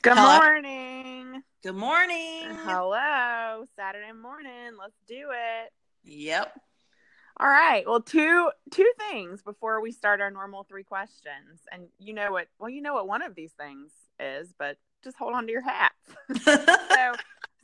Good Hello. morning. Good morning. Hello. Saturday morning. Let's do it. Yep. All right. Well, two two things before we start our normal three questions. And you know what well, you know what one of these things is, but just hold on to your hats. so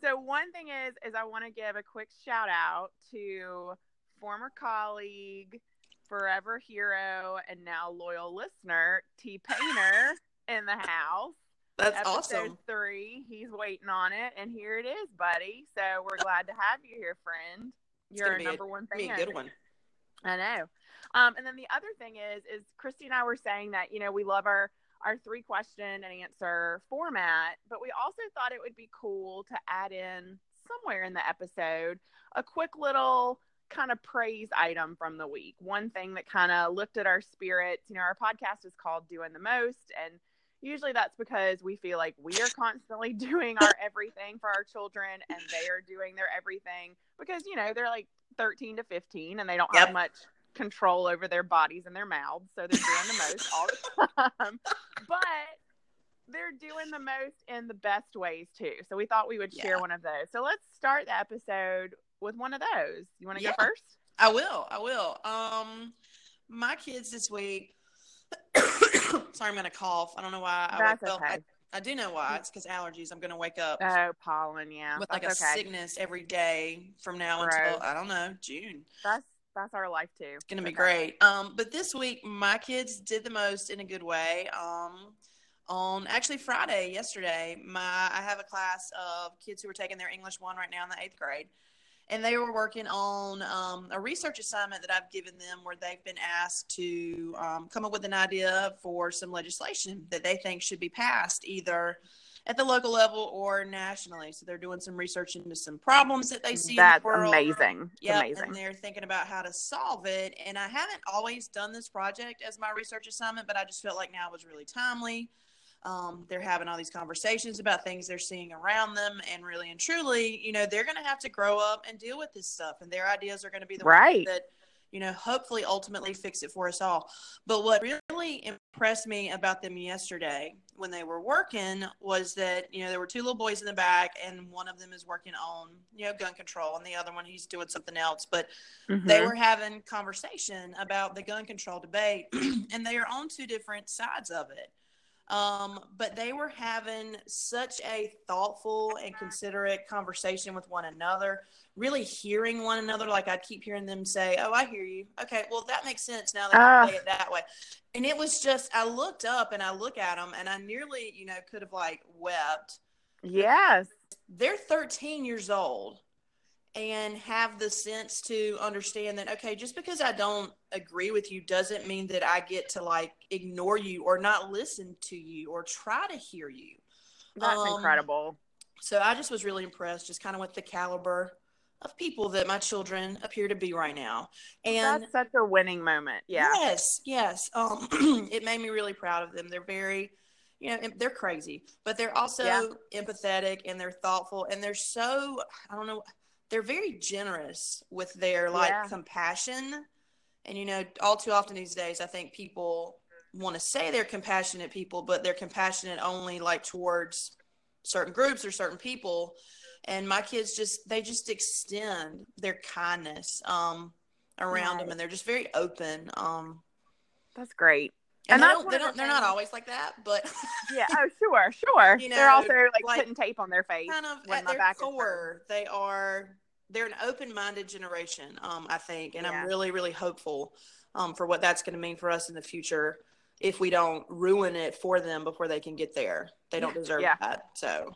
so one thing is is I want to give a quick shout out to former colleague, forever hero, and now loyal listener, T Painter in the house. That's episode awesome. three. He's waiting on it, and here it is, buddy. So we're glad to have you here, friend. It's You're our be a- number one Be fan. a good one. I know. Um, and then the other thing is, is Christy and I were saying that you know we love our our three question and answer format, but we also thought it would be cool to add in somewhere in the episode a quick little kind of praise item from the week. One thing that kind of lifted our spirits. You know, our podcast is called Doing the Most, and usually that's because we feel like we are constantly doing our everything for our children and they are doing their everything because you know they're like 13 to 15 and they don't Yep. have much control over their bodies and their mouths so they're doing the most all the time but they're doing the most in the best ways too so we thought we would share Yeah. one of those so let's start the episode with one of those you want to Yeah. go first I will. I will. Um, my kids this week. sorry, I'm gonna cough. I don't know why. I that's wake okay I, I do know why. It's because allergies. I'm gonna wake up oh pollen yeah with like that's a okay sickness every day from now Gross. until I don't know June. that's that's our life too It's gonna be Okay. great. Um, but this week my kids did the most in a good way. Um, on actually Friday, yesterday, my I have a class of kids who are taking their English one right now in the eighth grade, and they were working on um, a research assignment that I've given them where they've been asked to um, come up with an idea for some legislation that they think should be passed either at the local level or nationally. So they're doing some research into some problems that they see that's in the world. amazing Yeah, and they're thinking about how to solve it. And I haven't always done this project as my research assignment, but I just felt like now was really timely. Um, they're having all these conversations about things they're seeing around them, and really and truly, you know, they're going to have to grow up and deal with this stuff, and their ideas are going to be the Right. ones that, you know, hopefully ultimately fix it for us all. But what really impressed me about them yesterday when they were working was that, you know, there were two little boys in the back, and one of them is working on, you know, gun control, and the other one he's doing something else. But they Mhm. were having conversation about the gun control debate and they are on two different sides of it um, but they were having such a thoughtful and considerate conversation with one another really hearing one another. Like i'd keep hearing them say oh i hear you. Okay well that makes sense now that Ah. you say it that way. And it was just i looked up and i look at them and i nearly you know could have like wept. Yes. They're 13 years old and have the sense to understand that okay just because i don't agree with you doesn't mean that i get to like ignore you or not listen to you or try to hear you that's Um, incredible so i just was really impressed just kind of with the caliber of people that my children appear to be right now and that's such a winning moment yeah Yes, yes. Um, it made me really proud of them. They're very, you know, they're crazy, but they're also Yeah. empathetic and they're thoughtful and they're so, I don't know, they're very generous with their like Yeah. compassion. And, you know, all too often these days, I think people want to say they're compassionate people, but they're compassionate only like towards certain groups or certain people. And my kids just, they just extend their kindness. Um, around them and they're just very open um that's great and, And they don't, they don't, they're not always like that but yeah oh sure sure You they're also like, like- putting tape on their face kind of when at my their back core they are they're an open-minded generation um i think and Yeah. i'm really really hopeful um for what that's going to mean for us in the future if we don't ruin it for them before they can get there they don't deserve Yeah. that so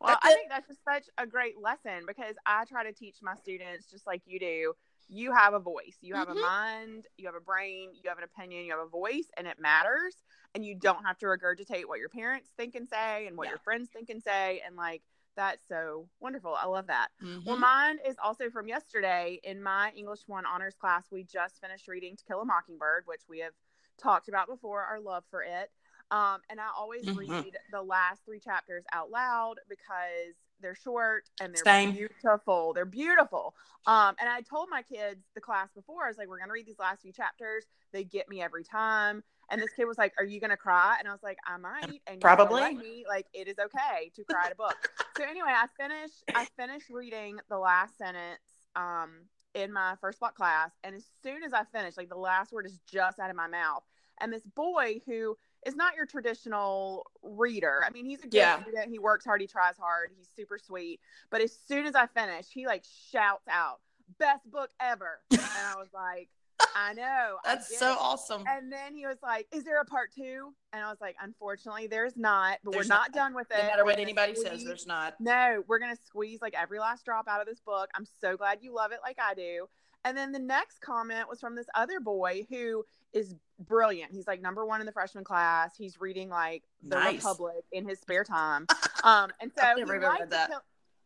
Well, I think that's just such a great lesson because I try to teach my students just like you do. You have a voice, you have Mhm. a mind, you have a brain, you have an opinion, you have a voice, and it matters. And you don't have to regurgitate what your parents think and say and what Yeah. your friends think and say. And like, that's so wonderful. I love that. Well, mhm. mine is also from yesterday in my English 1 honors class. We just finished reading To Kill a Mockingbird, which we have talked about before, our love for it. Um, and I always Mhm. read the last three chapters out loud because they're short and they're Same. beautiful. They're beautiful. Um, and I told my kids the class before, I was like, we're going to read these last few chapters. They get me every time. And this kid was like, "Are you gonna cry?" And I was like, "I might." And Probably. me. Like, it is okay to cry at a book. so anyway, I finished. I finished reading the last sentence. Um, in my first block class, and as soon as I finished, like the last word is just out of my mouth, and this boy who is not your traditional reader. I mean, he's a good Yeah. student. He works hard. He tries hard. He's super sweet. But as soon as I finish, he like shouts out, "Best book ever!" And I was like, "I know, That's get so it." awesome. And then he was like, "Is there a part two? And I was like, "Unfortunately, there's not. But There's we're not, not. done with it. No matter We're what anybody says, squeeze- there's not. no, we're gonna squeeze like every last drop out of this book. I'm so glad you love it like I do. And then the next comment was from this other boy who is brilliant. He's like number one in the freshman class. He's reading like The Nice. Republic in his spare time. Um, and so I've never even liked to that.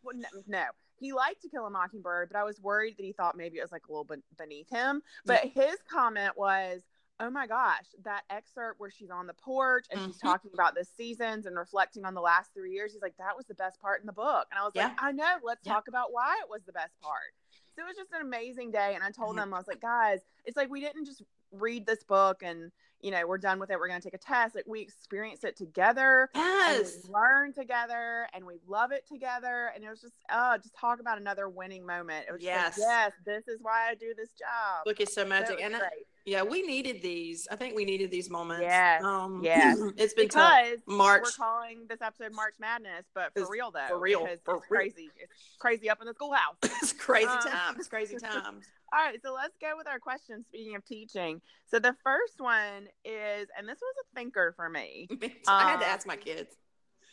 well, no, no, he liked to kill a mockingbird, but I was worried that he thought maybe it was like a little bit beneath him. But his comment was, "Oh my gosh, that excerpt where she's on the porch and she's Mhm. talking about the seasons and reflecting on the last three years." He's like, "That was the best part in the book," and I was like, "I know. Let's Yeah. talk about why it was the best part." So it was just an amazing day, and I told Mhm. them I was like, "Guys, it's like we didn't just read this book and." You know, we're done with it. We're going to take a test. Like, we experience it together and Yes. we learn together and we love it together and it was just oh just talk about another winning moment it was Yes. yes yes this is why i do this job Book is so magic, and I- great. yeah, we needed these. I think we needed these moments. Yes. Um, Yes. it's been because March. we're calling this episode march madness but for It's real though for real, for it's real. crazy it's crazy up in the schoolhouse it's crazy Um, times. Crazy times. all right so let's go with our questions speaking of teaching so the first one is and this was a thinker for me I had to Um, ask my kids.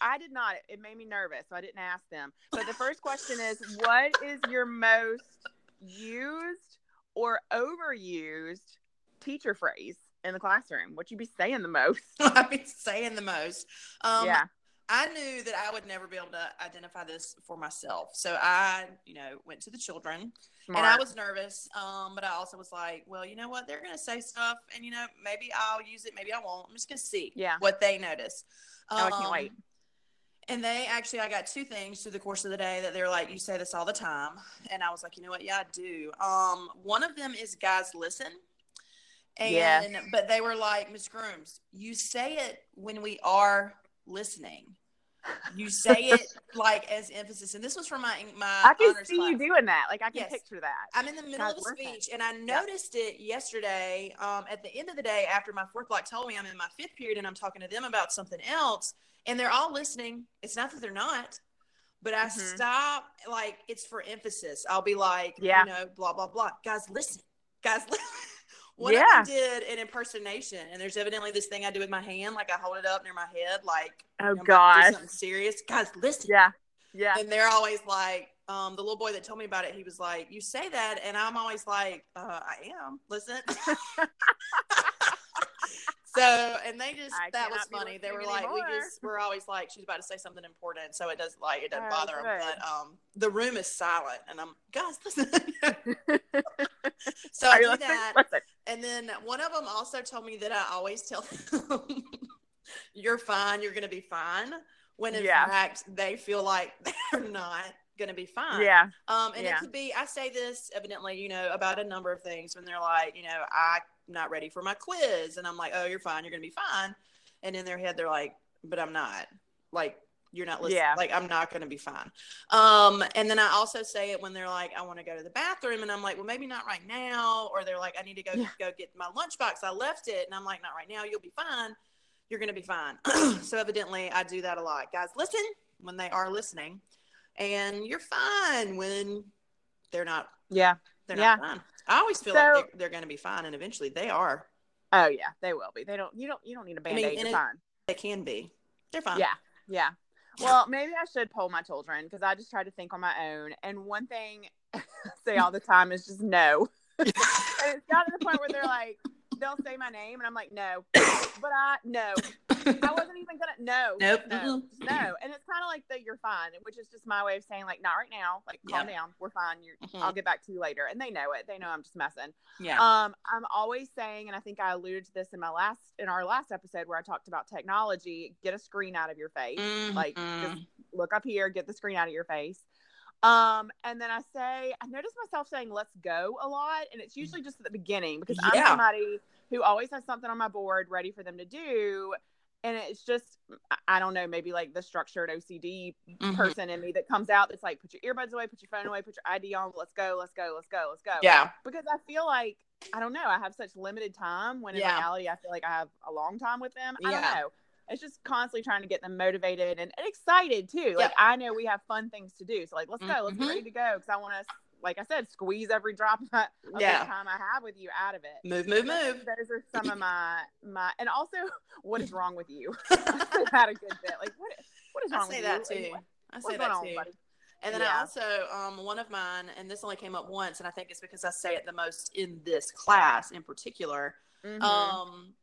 I did not. It made me nervous, so I didn't ask them. But the first question is what is your most used or overused teacher phrase in the classroom? What you be saying the most? I've been saying the most. Um, yeah. I knew that I would never be able to identify this for myself. So I, you know, went to the children Smart. and I was nervous. Um, but I also was like, well, you know what? They're going to say stuff and, you know, maybe I'll use it. Maybe I won't. I'm just going to see Yeah. what they notice. Oh, I can't Um, wait. And they actually, I got two things through the course of the day that they're like, you say this all the time. And I was like, you know what? Yeah, I do. Um, one of them is guys listen. And, Yeah. but they were like, Miss Grooms, you say it when we are listening. You say it like as emphasis. And this was from my, my, I can see you doing that. Like I can Yes. picture that. I'm in the middle of a speech, and I noticed it yesterday. Um, at the end of the day, after my fourth block told me I'm in my fifth period and I'm talking to them about something else, and they're all listening. It's not that they're not, but I Mhm. stop. Like it's for emphasis. I'll be like, Yeah. you know, blah blah blah. Guys, listen. Guys, listen. One Yeah. them did an impersonation, and there's evidently this thing I do with my hand, like I hold it up near my head, like Oh gosh. something serious. Guys, listen Yeah. Yeah. and they're always like um, the little boy that told me about it he was like you say that and i'm always like uh, i am listen so and they just I that was funny they were like we just we're always like she's about to say something important so it does like it doesn't Oh, bother them but um the room is silent and i'm guys listen so i Are you do listening? that Listen. and then one of them also told me that I always tell them, you're fine, you're going to be fine. When in Yeah. fact, they feel like they're not going to be fine. Yeah. Um, and Yeah. it could be, I say this evidently, you know, about a number of things when they're like, you know, I'm not ready for my quiz. And I'm like, oh, you're fine. You're going to be fine. And in their head, they're like, but I'm not. Like, you're not listening. Yeah. Like, I'm not going to be fine. Um, and then I also say it when they're like, I want to go to the bathroom. And I'm like, well, maybe not right now. Or they're like, I need to go, Yeah. go get my lunchbox. I left it. And I'm like, not right now. You'll be fine. You're going to be fine. so evidently I do that a lot. Guys, listen when they are listening and you're fine when they're not Yeah. They're Yeah. not fine i always feel So- like they're, they're going to be fine and eventually they are Oh yeah, they will be. They don't. You don't. You don't need a mean, band aid. and You're fine. they can be they're fine Yeah. Yeah. Well, maybe I should poll my children because I just try to think on my own. And one thing I say all the time is just no. and it's got to the point where they're like, they'll say my name, and I'm like, no. But I no, I wasn't even gonna no. Nope. No. Just No. And it's kind of like the you're fine, which is just my way of saying like not right now. Like calm Yeah. down. We're fine. You're. Mhm. I'll get back to you later. And they know it. They know I'm just messing. yeah Um, I'm always saying, and I think I alluded to this in my last in our last episode where I talked about technology. Get a screen out of your face. like, Mhm. just look up here, get the screen out of your face. Um, and then I say, I notice myself saying "let's go" a lot, and it's usually just at the beginning because I'm somebody who always has something on my board ready for them to do. And it's just, I don't know, maybe like the structured OCD Mhm. person in me that comes out that's like, put your earbuds away, put your phone away, put your ID on, let's go, let's go, let's go, let's go. Yeah. Because I feel like, I don't know, I have such limited time when in Yeah. reality, I feel like I have a long time with them. I Yeah. don't know. It's just constantly trying to get them motivated and, and excited too. Like. I know we have fun things to do. So, like, let's go, let's get ready to go. Because I want to, like I said, squeeze every drop of the Yeah. time I have with you out of it. Move, move, move. Those are some of my my, and also, what is wrong with you? I had a good bit. Like, what what is I wrong say that you? too. I say that on, too. buddy? And then I also, um, one of mine, and this only came up once, and I think it's because I say it the most in this class in particular. Mhm. Um,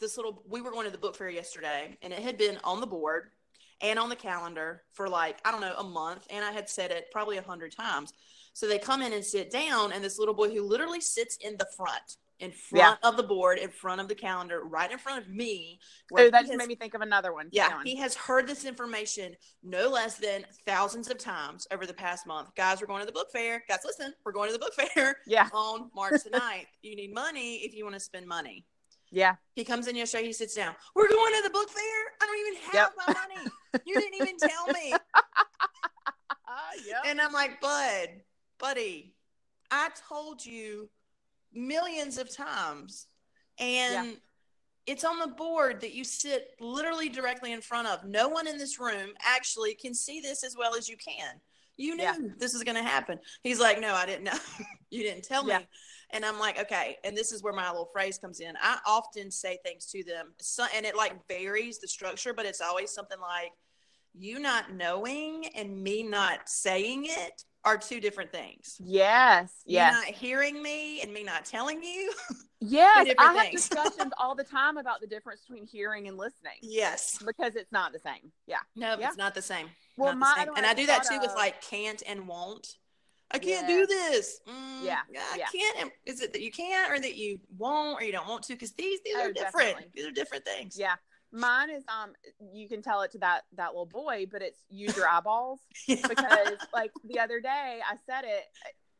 this little, we were going to the book fair yesterday, and it had been on the board and on the calendar for like I don't know a month, and I had said it probably a hundred times. So they come in and sit down, and this little boy who literally sits in the front, in front of the board, in front of the calendar, right in front of me. oh, that just has- made me think of another one. Yeah, going. he has heard this information no less than thousands of times over the past month. Guys, we're going to the book fair. Guys, listen, we're going to the book fair yeah, on March the 9th. You need money if you want to spend money. yeah. He comes in yesterday, he sits down. We're going to the book fair. I don't even have Yep. my money. You didn't even tell me. yep. And I'm like, Bud, buddy, I told you millions of times. And it's on the board that you sit literally directly in front of. No one in this room actually can see this as well as you can. You knew Yeah. this was going to happen. He's like, No, I didn't know. you didn't tell Yeah. me. And I'm like, Okay. And this is where my little phrase comes in. I often say things to them, so, and it like varies the structure, but it's always something like, You not knowing and me not saying it are two different things. Yes. You Yes. not hearing me and me not telling you. yes. I have things. discussions all the time about the difference between hearing and listening yes. because it's not the same. Yeah. No, Yeah. it's not the same. Well, Not the same. and I do that too with like can't and won't. I can't Yeah. do this. Mm, Yeah, I yeah. can't. Is it that you can't or that you won't or you don't want to? Because these these Oh, are different. definitely. These are different things. Yeah. Mine is um you can tell it to that that little boy, but it's use your eyeballs because like the other day I said it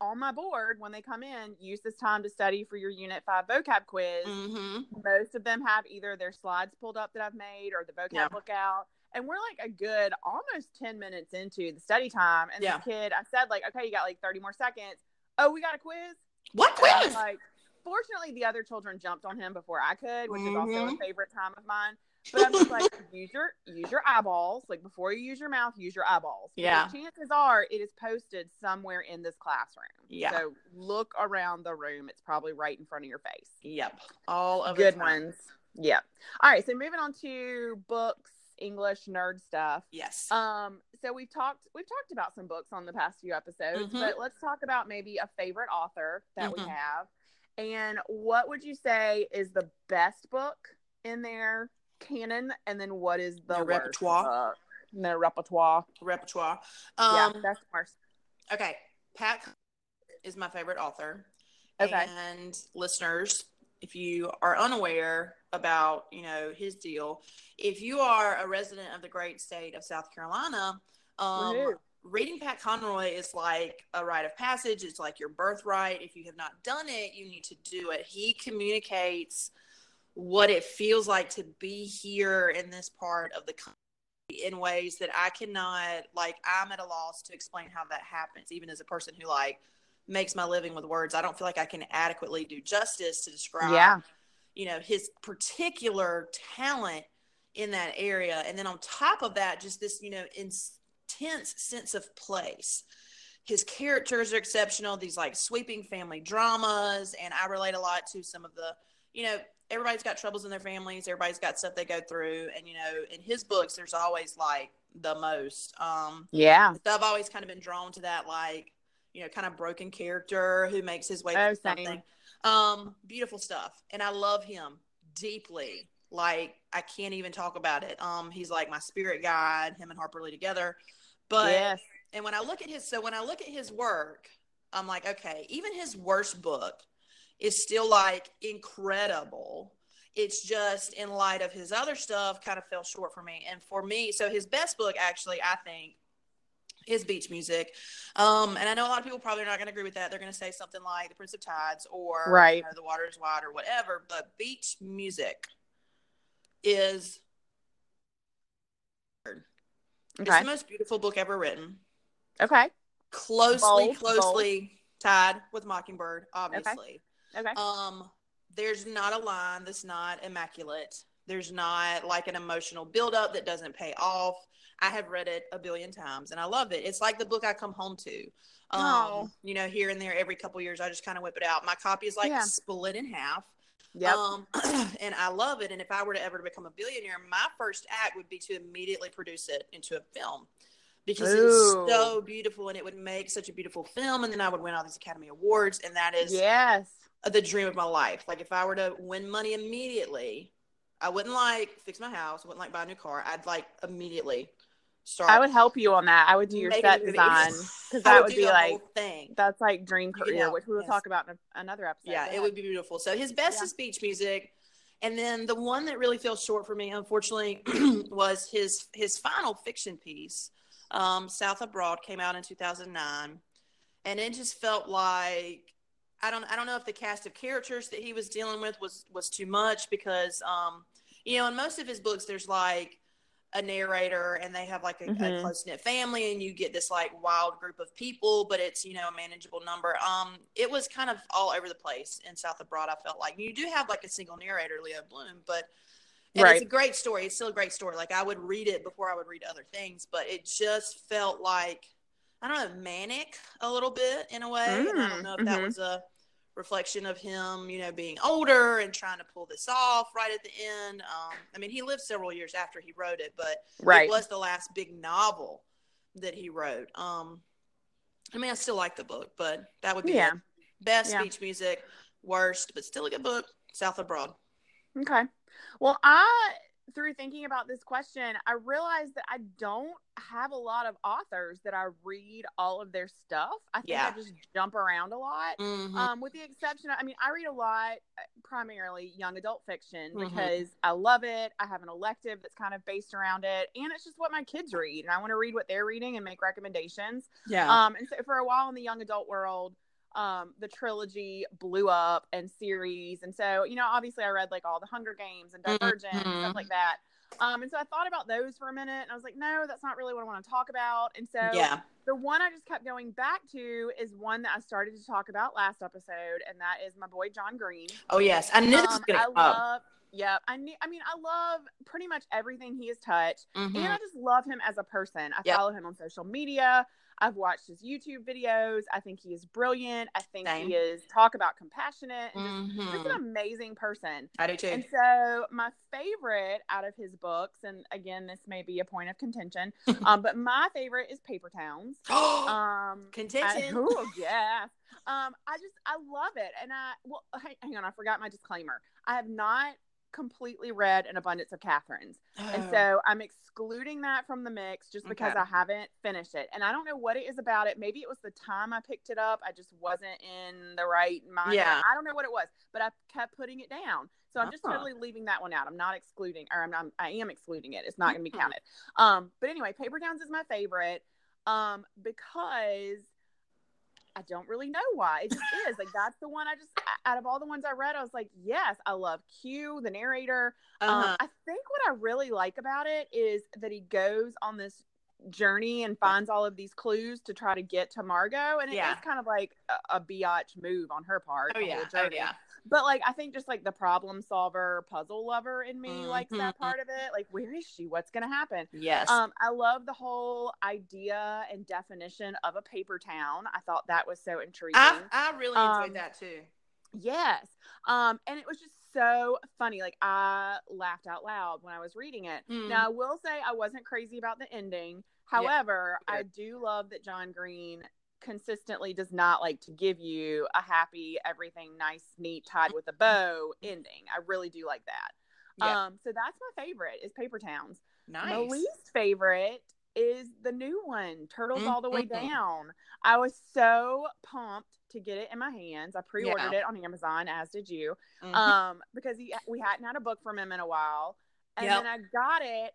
on my board when they come in, use this time to study for your unit 5 vocab quiz. hmm Most of them have either their slides pulled up that I've made or the vocab Yeah. book out. And we're like a good almost 10 minutes into the study time. And Yeah. this kid, I said, like, okay, you got like 30 more seconds. Oh, we got a quiz. What And I was quiz? Like, fortunately, the other children jumped on him before I could, which is also a Mhm. favorite time of mine. But I'm just like, use your use your eyeballs. Like before you use your mouth, use your eyeballs. Because Yeah. Chances are it is posted somewhere in this classroom. Yeah. So look around the room. It's probably right in front of your face. Yep. All of Good ones. Yep. All right. So moving on to books, English, nerd stuff. Yes. Um, so we've talked we've talked about some books on the past few episodes, Mhm. but let's talk about maybe a favorite author that we Mhm. have. And what would you say is the best book in their canon? And then what is the Their worst repertoire? book? Their repertoire. Repertoire. yeah, Um, that's worst. Okay, Pat is my favorite author. Okay. And listeners, if you are unaware about, you know, his deal, if you are a resident of the great state of South Carolina, um, Woohoo. reading Pat Conroy is like a rite of passage. It's like your birthright. If you have not done it, you need to do it. He communicates what it feels like to be here in this part of the country in ways that I cannot like I'm at a loss to explain how that happens even as a person who like makes my living with words. I don't feel like I can adequately do justice to describe Yeah. you know his particular talent in that area. And then on top of that just this you know intense sense of place. His characters are exceptional these like sweeping family dramas and I relate a lot to some of the you know everybody's got troubles in their families everybody's got stuff they go through and you know in his books there's always like the most um Yeah. so I've always kind of been drawn to that, like, you know, kind of broken character who makes his way Oh, through same. something. Um, beautiful stuff. And I love him deeply. Like, I can't even talk about it. Um, he's like my spirit guide, him and Harper Lee together. But yes. and when I look at his so when I look at his work, I'm like, okay, even his worst book is still like incredible. It's just in light of his other stuff kind of fell short for me. And for me, so his best book actually, I think, is beach music. Um, and I know a lot of people probably are not going to agree with that. They're going to say something like The Prince of Tides or Right. you know, The Water is Wide or whatever. But beach music is it's the most beautiful book ever written. Okay. Closely, Bold, closely tied with Mockingbird, obviously. Okay. Um, there's not a line that's not immaculate. There's not like an emotional buildup that doesn't pay off. I have read it a billion times and I love it. It's like the book I come home to. Um, Oh. you know, here and there every couple years I just kind of whip it out. My copy is like Yeah. split in half. Yep. Um, and I love it. And if I were to ever become a billionaire, my first act would be to immediately produce it into a film because Ooh. it's so beautiful and it would make such a beautiful film. And then I would win all these Academy Awards. And that is yes. The dream of my life. Like if I were to win money immediately, I wouldn't like fix my house. I wouldn't like buy a new car. I'd like immediately start. I would help you on that. I would do your set design because that would do be like thing. that's like dream You career, help, which we will yes. talk about in another episode. Yeah, it would be beautiful. So his best Yeah. is beach music, and then the one that really fell short for me, unfortunately, was his his final fiction piece, um, South of Broad, came out in two thousand nine, and it just felt like I don't I don't know if the cast of characters that he was dealing with was was too much because um, you know in most of his books there's like a narrator and they have like a, a Mhm. close knit family and you get this like wild group of people, but it's you know a manageable number. Um, it was kind of all over the place in South of Broad. I felt like you do have like a single narrator, Leo Bloom, but Right. it's a great story. It's still a great story. Like I would read it before I would read other things, but it just felt like I don't know manic a little bit in a way. and I don't Mm, know if that mhm. was a reflection of him, you know, being older and trying to pull this off right at the end. Um, I mean, he lived several years after he wrote it, but right. it was the last big novel that he wrote. Um, I mean, I still like the book, but that would be Yeah. best Yeah. beach music, worst, but still a good book. South of Broad. Okay. Well, I through thinking about this question, I realized that I don't have a lot of authors that I read all of their stuff. I think Yeah. I just jump around a lot. Mhm. Um, with the exception of, I mean, I read a lot, uh, primarily young adult fiction Mhm. because I love it. I have an elective that's kind of based around it, and it's just what my kids read, and I want to read what they're reading and make recommendations. yeah. Um, and so for a while in the young adult world, um, the trilogy blew up and series, and so you know, obviously, I read like all the Hunger Games and Divergent and Mhm. stuff like that. Um, and so I thought about those for a minute, and I was like, no, that's not really what I want to talk about. And so yeah. the one I just kept going back to is one that I started to talk about last episode, and that is my boy John Green. Oh yes, I knew this was Um, gonna I up. love, yep. I ne- I mean, I love pretty much everything he has touched, Mhm. and I just love him as a person. I Yep. follow him on social media. I've watched his YouTube videos. I think he is brilliant. I think Same. he is talk about compassionate and just, just an Mhm. amazing person. I do too. And so my favorite out of his books, and again, this may be a point of contention, um, but my favorite is Paper Towns. Um, Contention. I, ooh, yeah. Um, I just I love it, and I well, hang, hang on, I forgot my disclaimer. I have not completely read An Abundance of Katherines, and Oh. so I'm excluding that from the mix just because Okay. I haven't finished it, and I don't know what it is about it. Maybe it was the time I picked it up. I just wasn't in the right mind. Yeah. I don't know what it was, but I kept putting it down. So I'm just Uh-huh. totally leaving that one out. I'm not excluding, or I'm not, I am excluding it. It's not going to be counted. Um, but anyway, Paper Towns is my favorite um, because I don't really know why. It just is like that's the one I just out of all the ones I read, I was like, yes, I love Q, the narrator. Um, Uh-huh. I think what I really like about it is that he goes on this journey and finds all of these clues to try to get to Margot, and it is Yeah. kind of like a, a biatch move on her part. oh yeah. Oh yeah. But like I think just like the problem solver, puzzle lover in me likes that part of it. Like, where is she? What's gonna happen? Yes. Um, I love the whole idea and definition of a paper town. I thought that was so intriguing. I I really enjoyed um, that too. Yes. Um, and it was just so funny. Like I laughed out loud when I was reading it. Mm. Now I will say I wasn't crazy about the ending. However, I do love that John Green consistently does not like to give you a happy, everything nice, neat, tied with a bow ending. I really do like that. Yeah. Um, so that's my favorite is Paper Towns. Nice. My least favorite is the new one, Turtles All the Way. Down. I was so pumped to get it in my hands. I pre-ordered Yeah. it on Amazon, as did you, Mhm. um, because he, we hadn't had a book from him in a while. And Yep. then I got it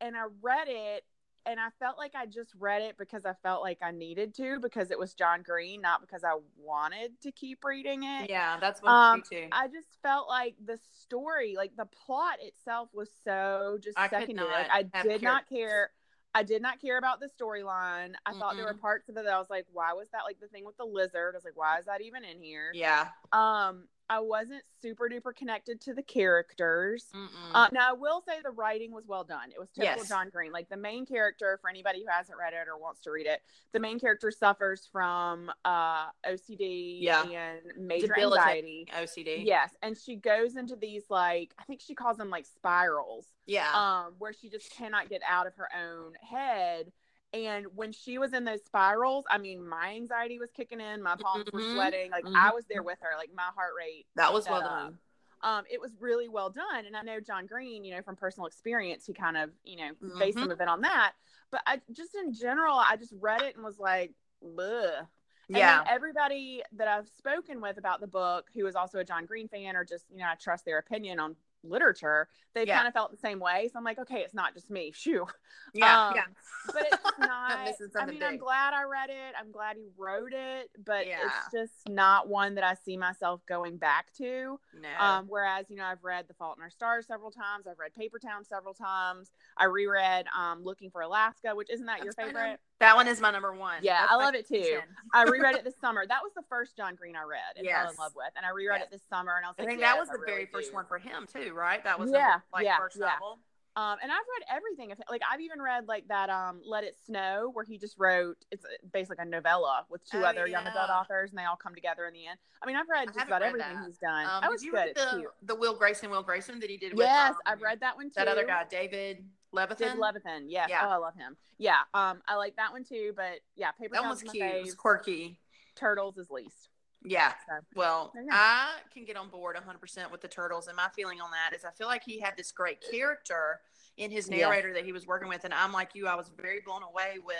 and I read it, and I felt like I just read it because I felt like I needed to because it was John Green, not because I wanted to keep reading it. Yeah, that's what Um, me too. I just felt like the story, like the plot itself, was so just I secondary. Like I did cared. not care. I did not care about the storyline. I thought there were parts of it that I was like, why was that like the thing with the lizard? I was like, why is that even in here? yeah. Um, I wasn't super duper connected to the characters. Uh, now I will say the writing was well done. It was typical Yes. John Green. Like the main character, for anybody who hasn't read it or wants to read it, the main character suffers from uh, OCD Yeah. and major anxiety. OCD. Yes, and she goes into these like I think she calls them like spirals, Yeah. um, where she just cannot get out of her own head. And when she was in those spirals, I mean, my anxiety was kicking in, my palms were Mhm. sweating. Like Mhm. I was there with her, like my heart rate. that was well up. done. Um, it was really well done, and I know John Green, you know, from personal experience, he kind of, you know, based Mhm. some of it on that. But I just in general, I just read it and was like, Bleh. And Yeah. everybody that I've spoken with about the book, who is also a John Green fan, or just you know, I trust their opinion on literature, they Yeah. kind of felt the same way. So I'm like, okay, it's not just me. Shoo. Yeah. Um, yeah. But it's not. I mean, I'm glad I read it. I'm glad he wrote it, but Yeah. it's just not one that I see myself going back to. No. Um, whereas, you know, I've read The Fault in Our Stars several times. I've read Paper Town several times. I reread um, Looking for Alaska, which isn't that your favorite? That one is my number one. Yeah, That's I love it too. I reread it this summer. That was the first John Green I read and fell in love with, and I reread Yes. it this summer, and I was like, I think yes, that was I the really very first one for him too, right? That was Yeah, the, like yeah, first yeah. novel. Um, and I've read everything. Like I've even read like that um, Let It Snow, where he just wrote. It's basically a novella with two Oh, other young adult authors, and they all come together in the end. I mean, I've read just about read everything that. he's done. Um, did was you good. read the the Will Grayson Will Grayson that he did with Yes, um, I've read that one too. that other guy David Levithan? Did Levithan, yes. Yeah. Oh, I love him. Yeah, um, I like that one too. But yeah, Paper that one Towns was cute. It was quirky. Turtles is least. Yeah. So. Well, go. I can get on board 100% with the turtles. And my feeling on that is I feel like he had this great character in his Yes. narrator that he was working with. And I'm like you, I was very blown away with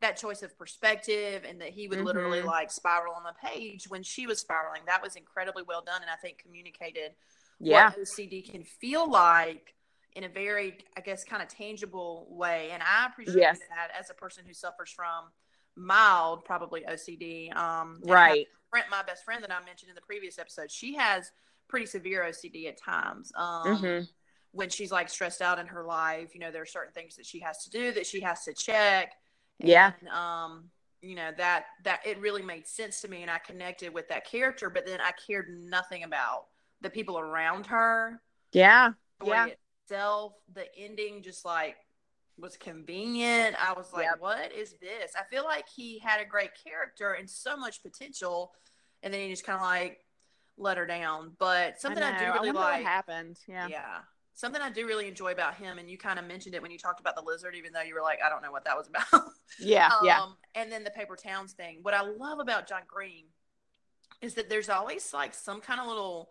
that choice of perspective and that he would literally Mhm. like spiral on the page when she was spiraling. That was incredibly well done. And I think communicated Yeah. what OCD can feel like in a very, I guess, kind of tangible way. And I appreciate Yes. that as a person who suffers from mild, probably OCD. Um, Right. friend, my best friend that I mentioned in the previous episode, she has pretty severe OCD at times. Um, Mhm. When she's like stressed out in her life, you know, there are certain things that she has to do that she has to check. Yeah. And, um, you know that that it really made sense to me, and I connected with that character. But then I cared nothing about the people around her. Yeah. Yeah. story itself, the ending, just like was convenient. I was like, Yep. what is this? I feel like he had a great character and so much potential, and then he just kind of like let her down. But something I, know. do really wonder like, what happened. Yeah. yeah. Something I do really enjoy about him, and you kind of mentioned it when you talked about the lizard, even though you were like, I don't know what that was about. Yeah. Yeah. Um, and then the paper towns thing. What I love about John Green is that there's always like some kind of little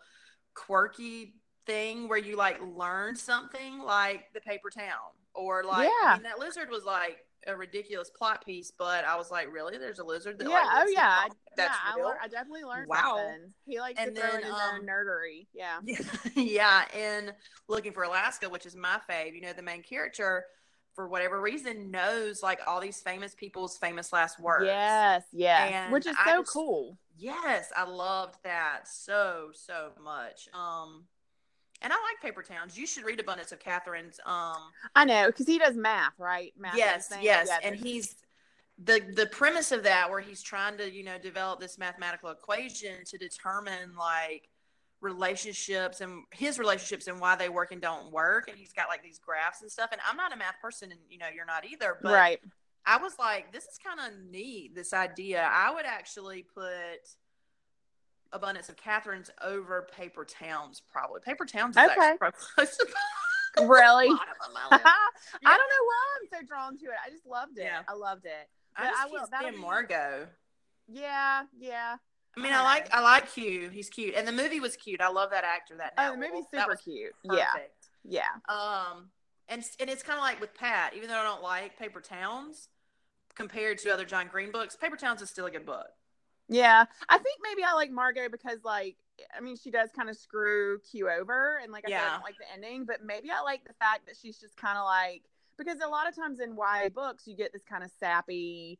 quirky thing where you like learn something like the paper town or like I Yeah. mean, that lizard was like a ridiculous plot piece, but I was like, really? There's a lizard that yeah. like oh yeah. a- That's yeah. I, real? I definitely learned Wow. something. He likes And to throw then, in his um, own nerdery. Yeah. yeah, and looking for Alaska, which is my fave. You know, the main character, for whatever reason, knows like all these famous people's famous last words. Yes. Yes. And Which is so just- cool. Yes, I loved that so so much. Um, and I like Paper Towns. You should read Abundance of Katherines. Um, I know because he does math, right? Math yes, yes, Yeah, and he's the the premise of that where he's trying to you know develop this mathematical equation to determine like relationships and his relationships and why they work and don't work and he's got like these graphs and stuff and i'm not a math person and you know you're not either but right. i was like this is kind of neat this idea i would actually put abundance of Katherines over paper towns probably paper towns is Okay. actually probably close to Really? bottom of my list. I don't know why I'm so drawn to it. I just loved it. Yeah. I loved it. I But I can't will- that'll be- margot Yeah. Yeah. I mean, I I like know. I like Q. He's cute, and the movie was cute. I love that actor. That Oh, the movie's super cute. Yeah. Yeah. Um, and and it's kind of like with Pat. Even though I don't like Paper Towns, compared to other John Green books, Paper Towns is still a good book. Yeah. I think maybe I like Margot because like I mean she does kind of screw Q over and like I said I don't like the ending, but maybe I like the fact that she's just kind of like because a lot of times in YA books you get this kind of sappy,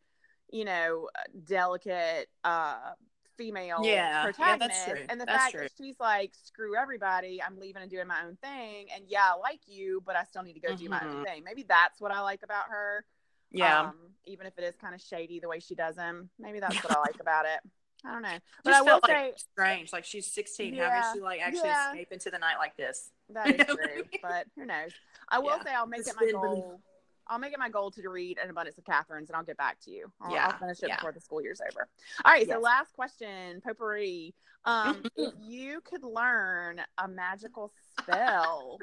you know, delicate uh female Yeah, yeah, protagonist true. and the That's fact true. that she's like screw everybody i'm leaving and doing my own thing and yeah i like you but i still need to go do my own Mhm. thing maybe that's what i like about her Yeah. um, even if it is kind of shady the way she does him maybe that's what i like about it i don't know but Just i will say strange. Like she's 16. How does she like actually yeah. escape into the night like this? That is You know what I true, but who knows? I will Yeah. say I'll make It's it my goal. I'll make it my goal to read an abundance of Katherines, and I'll get back to you. I'll, Yeah, I'll finish it yeah. before the school year's over. All right. So last question, potpourri. Um, if you could learn a magical spell,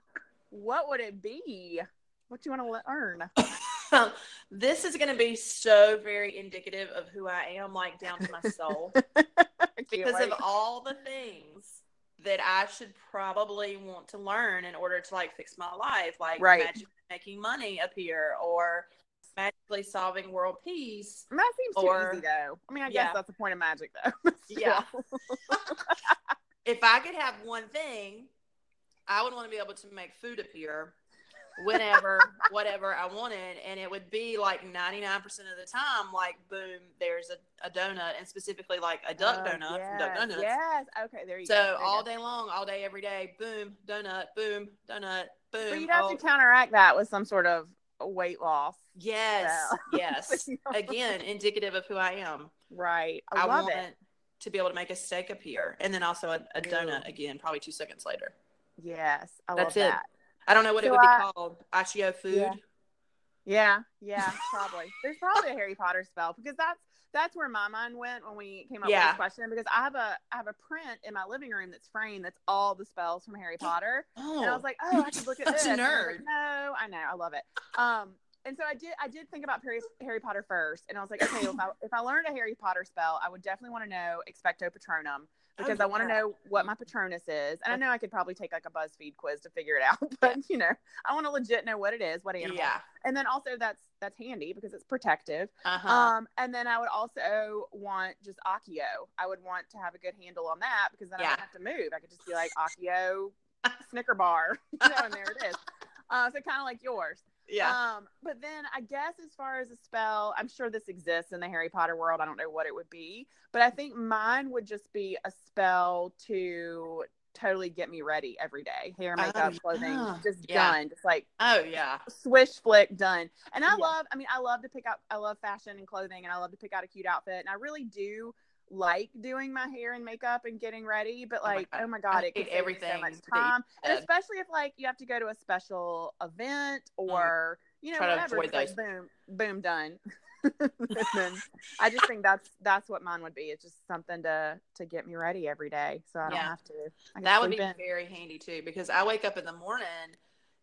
what would it be? What do you want to learn? Um, this is going to be so very indicative of who I am, like down to my soul, because wait. of all the things that I should probably want to learn in order to like fix my life, like Right. magically making money appear or magically solving world peace. that seems too or- easy, though. I mean, I Yeah. guess that's the point of magic, though. Yeah. If I could have one thing, I would want to be able to make food appear whenever, whatever I wanted. And it would be like 99% of the time, like, boom, there's a, a donut, and specifically like a duck Oh, donut yes, Duck Donuts. Yes. Okay. There you go. So all go. day long, all day, every day, boom, donut, boom, donut, boom. But you'd have all- to counteract that with some sort of weight loss. yes, Yeah. yes. Again, indicative of who I am. right. I, I, love want it. to be able to make a steak appear, and then also a, a donut again, probably two seconds later. Yes. I That's love it. I don't know what it So would be called. Accio food. Yeah. Yeah, yeah, probably. There's probably a Harry Potter spell because that's that's where my mind went when we came up with Yeah. this question because I have a I have a print in my living room that's framed that's all the spells from Harry Potter. Oh, And I was like, oh, I could look at this. a And I nerd. like, no, I know, I love it. Um, and so I did I did think about Harry Harry Potter first, and I was like, okay, well, if I if I learned a Harry Potter spell, I would definitely want to know Expecto Patronum because I want to Oh, know what my Patronus is, and I know I could probably take like a BuzzFeed quiz to figure it out, but you know, I want to legit know what it is, what animal, yeah. and then also that's that's handy because it's protective. Uh-huh. Um, and then I would also want just Accio. I would want to have a good handle on that because then I Yeah. wouldn't have to move. I could just be like Accio Snicker bar, you know, and there it is. Uh, so kind of like yours. Yeah. Um, but then I guess as far as a spell, I'm sure this exists in the Harry Potter world. I don't know what it would be, but I think mine would just be a spell to totally get me ready every day. Hair, Oh, makeup, clothing, yeah. just Yeah. done. Just like oh yeah. swish flick done and i Yeah. love i mean i love to pick out i love fashion and clothing and i love to pick out a cute outfit and i really do like doing my hair and makeup and getting ready but Oh my like God. oh my god, it could hate save me everything so much time and especially if like you have to go to a special event or you know Mm. Try whatever it's like boom boom done i just think that's that's what mine would be it's just something to to get me ready every day so i don't Yeah. have to I That would be in. very handy too because I wake up in the morning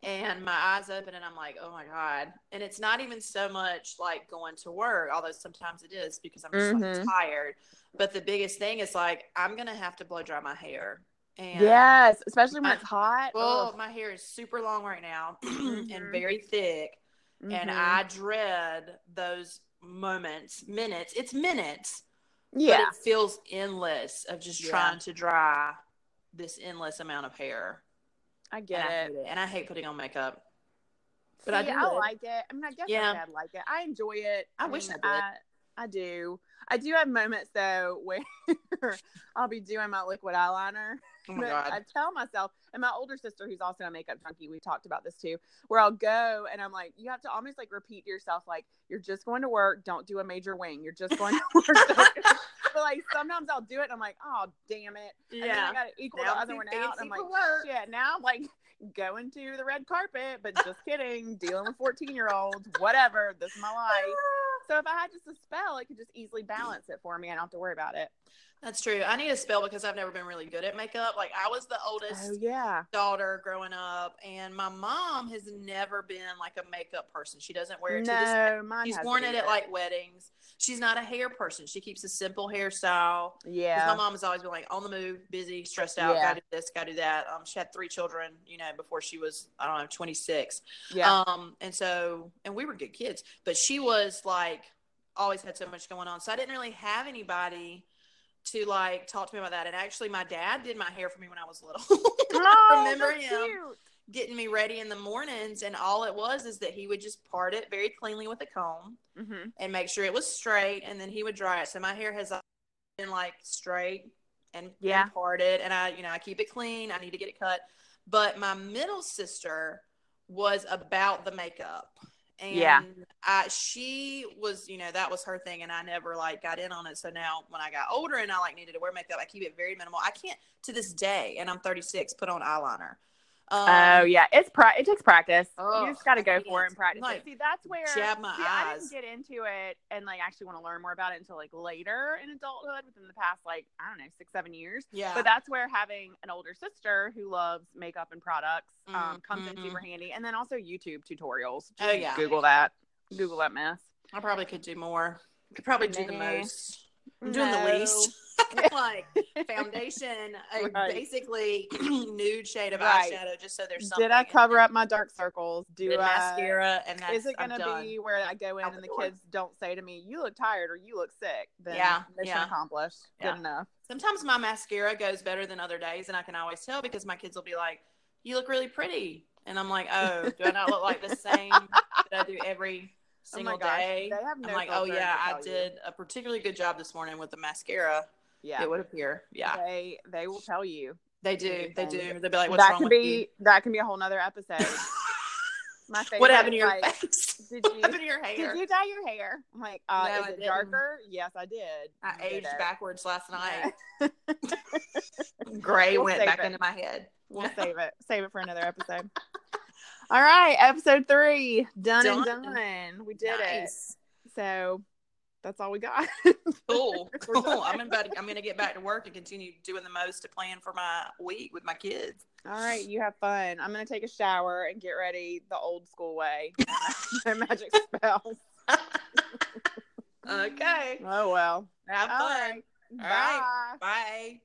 and my eyes open and I'm like, oh my God. And it's not even so much like going to work, although sometimes it is because I'm just like Mhm. tired. But the biggest thing is like, I'm going to have to blow dry my hair. And yes especially when I- it's hot well, Ugh. my hair is super long right now and very thick. And Mhm. I dread those moments, minutes. It's minutes, yeah but it feels endless of just Yeah. trying to dry this endless amount of hair. I And get I it. hate it. And I hate putting on makeup. But But I I, do I like it. I mean, I guess Yeah. I would like it. I enjoy it. I wish I did. I, I do. I do have moments though where I'll be doing my liquid eyeliner. Oh my god. I tell myself, and my older sister, who's also a makeup junkie, we talked about this too, where I'll go and I'm like, you have to almost like repeat to yourself, like, you're just going to work. Don't do a major wing. You're just going to work. but like sometimes I'll do it and I'm like, oh, damn it. And then I got to equal Now the other one out. I'm like, work. shit. Now I'm like going to the red carpet, but just kidding, dealing with 14 year olds, whatever. This is my life. So if I had just a spell, it could just easily balance it for me. I don't have to worry about it. That's true. I need a spell because I've never been really good at makeup. Like I was the oldest Oh yeah. daughter growing up, and my mom has never been like a makeup person. She doesn't wear it to this No, mine She's worn it at like weddings. She's not a hair person. She keeps a simple hairstyle. yeah. My mom has always been like on the move, busy, stressed out, Yeah. gotta do this, gotta do that. Um, she had three children, you know, before she was, I don't know, 26. yeah. Um, and so, and we were good kids, but she was like, always had so much going on. So I didn't really have anybody to like talk to me about that. And actually, my dad did my hair for me when I was little. oh, remember him. Cute. Getting me ready in the mornings. And all it was is that he would just part it very cleanly with a comb hmm and make sure it was straight. And then he would dry it. So my hair has been like straight and, Yeah. and parted. And I, you know, I keep it clean. I need to get it cut. But my middle sister was about the makeup. And Yeah. I, she was, you know, that was her thing, and I never like got in on it. So now, when I got older and I like needed to wear makeup, I keep it very minimal. I can't to this day, and I'm 36, put on eyeliner. Um, oh yeah, it's pra- it takes practice. You just got to go for it and practice. Like, it. See, that's where see, I didn't get into it and like actually want to learn more about it until like later in adulthood, within the past like I don't know six seven years. Yeah, But that's where having an older sister who loves makeup and products um, Mm, comes in super handy. And then also YouTube tutorials. Oh, yeah. Google that. Google that mess. I probably could do more. Could probably do the most. I'm doing the least. like foundation, a Right. basically nude shade of Right. eyeshadow, just so there's something. Did I cover up my dark circles? Do did I mascara, and that's Is it going to be where I go in Out and the the kids don't say to me, "You look tired" or "You look sick"? Then Yeah, mission yeah. accomplished. Yeah. Good enough. Sometimes my mascara goes better than other days, and I can always tell because my kids will be like, "You look really pretty," and I'm like, "Oh, do I not look like the same that I do every Oh single gosh, day?" they have no I'm like, "Oh yeah, I tell you." did a particularly good job this morning with the mascara." Yeah, It would appear, yeah, they they will tell you. they do, they do. They'll be like, "What's that wrong can with be that can be a whole nother episode. My favorite. what happened to your like, face? Did what happened to your hair? did you dye your hair? I'm like, uh, No, is I it didn't. darker? Yes, I did. I You did aged it. backwards last night. Gray We'll went back it. into my head. We'll save it. Save it for another episode. All right, episode three done, and Done. done. We did it. So that's all we got. Cool. Cool. I'm. I'm gonna get back to work and continue doing the most to plan for my week with my kids. all right, you have fun. I'm gonna take a shower and get ready the old school way. no magic spells. okay. Oh well. Have All fun. right. All right. Bye. Bye.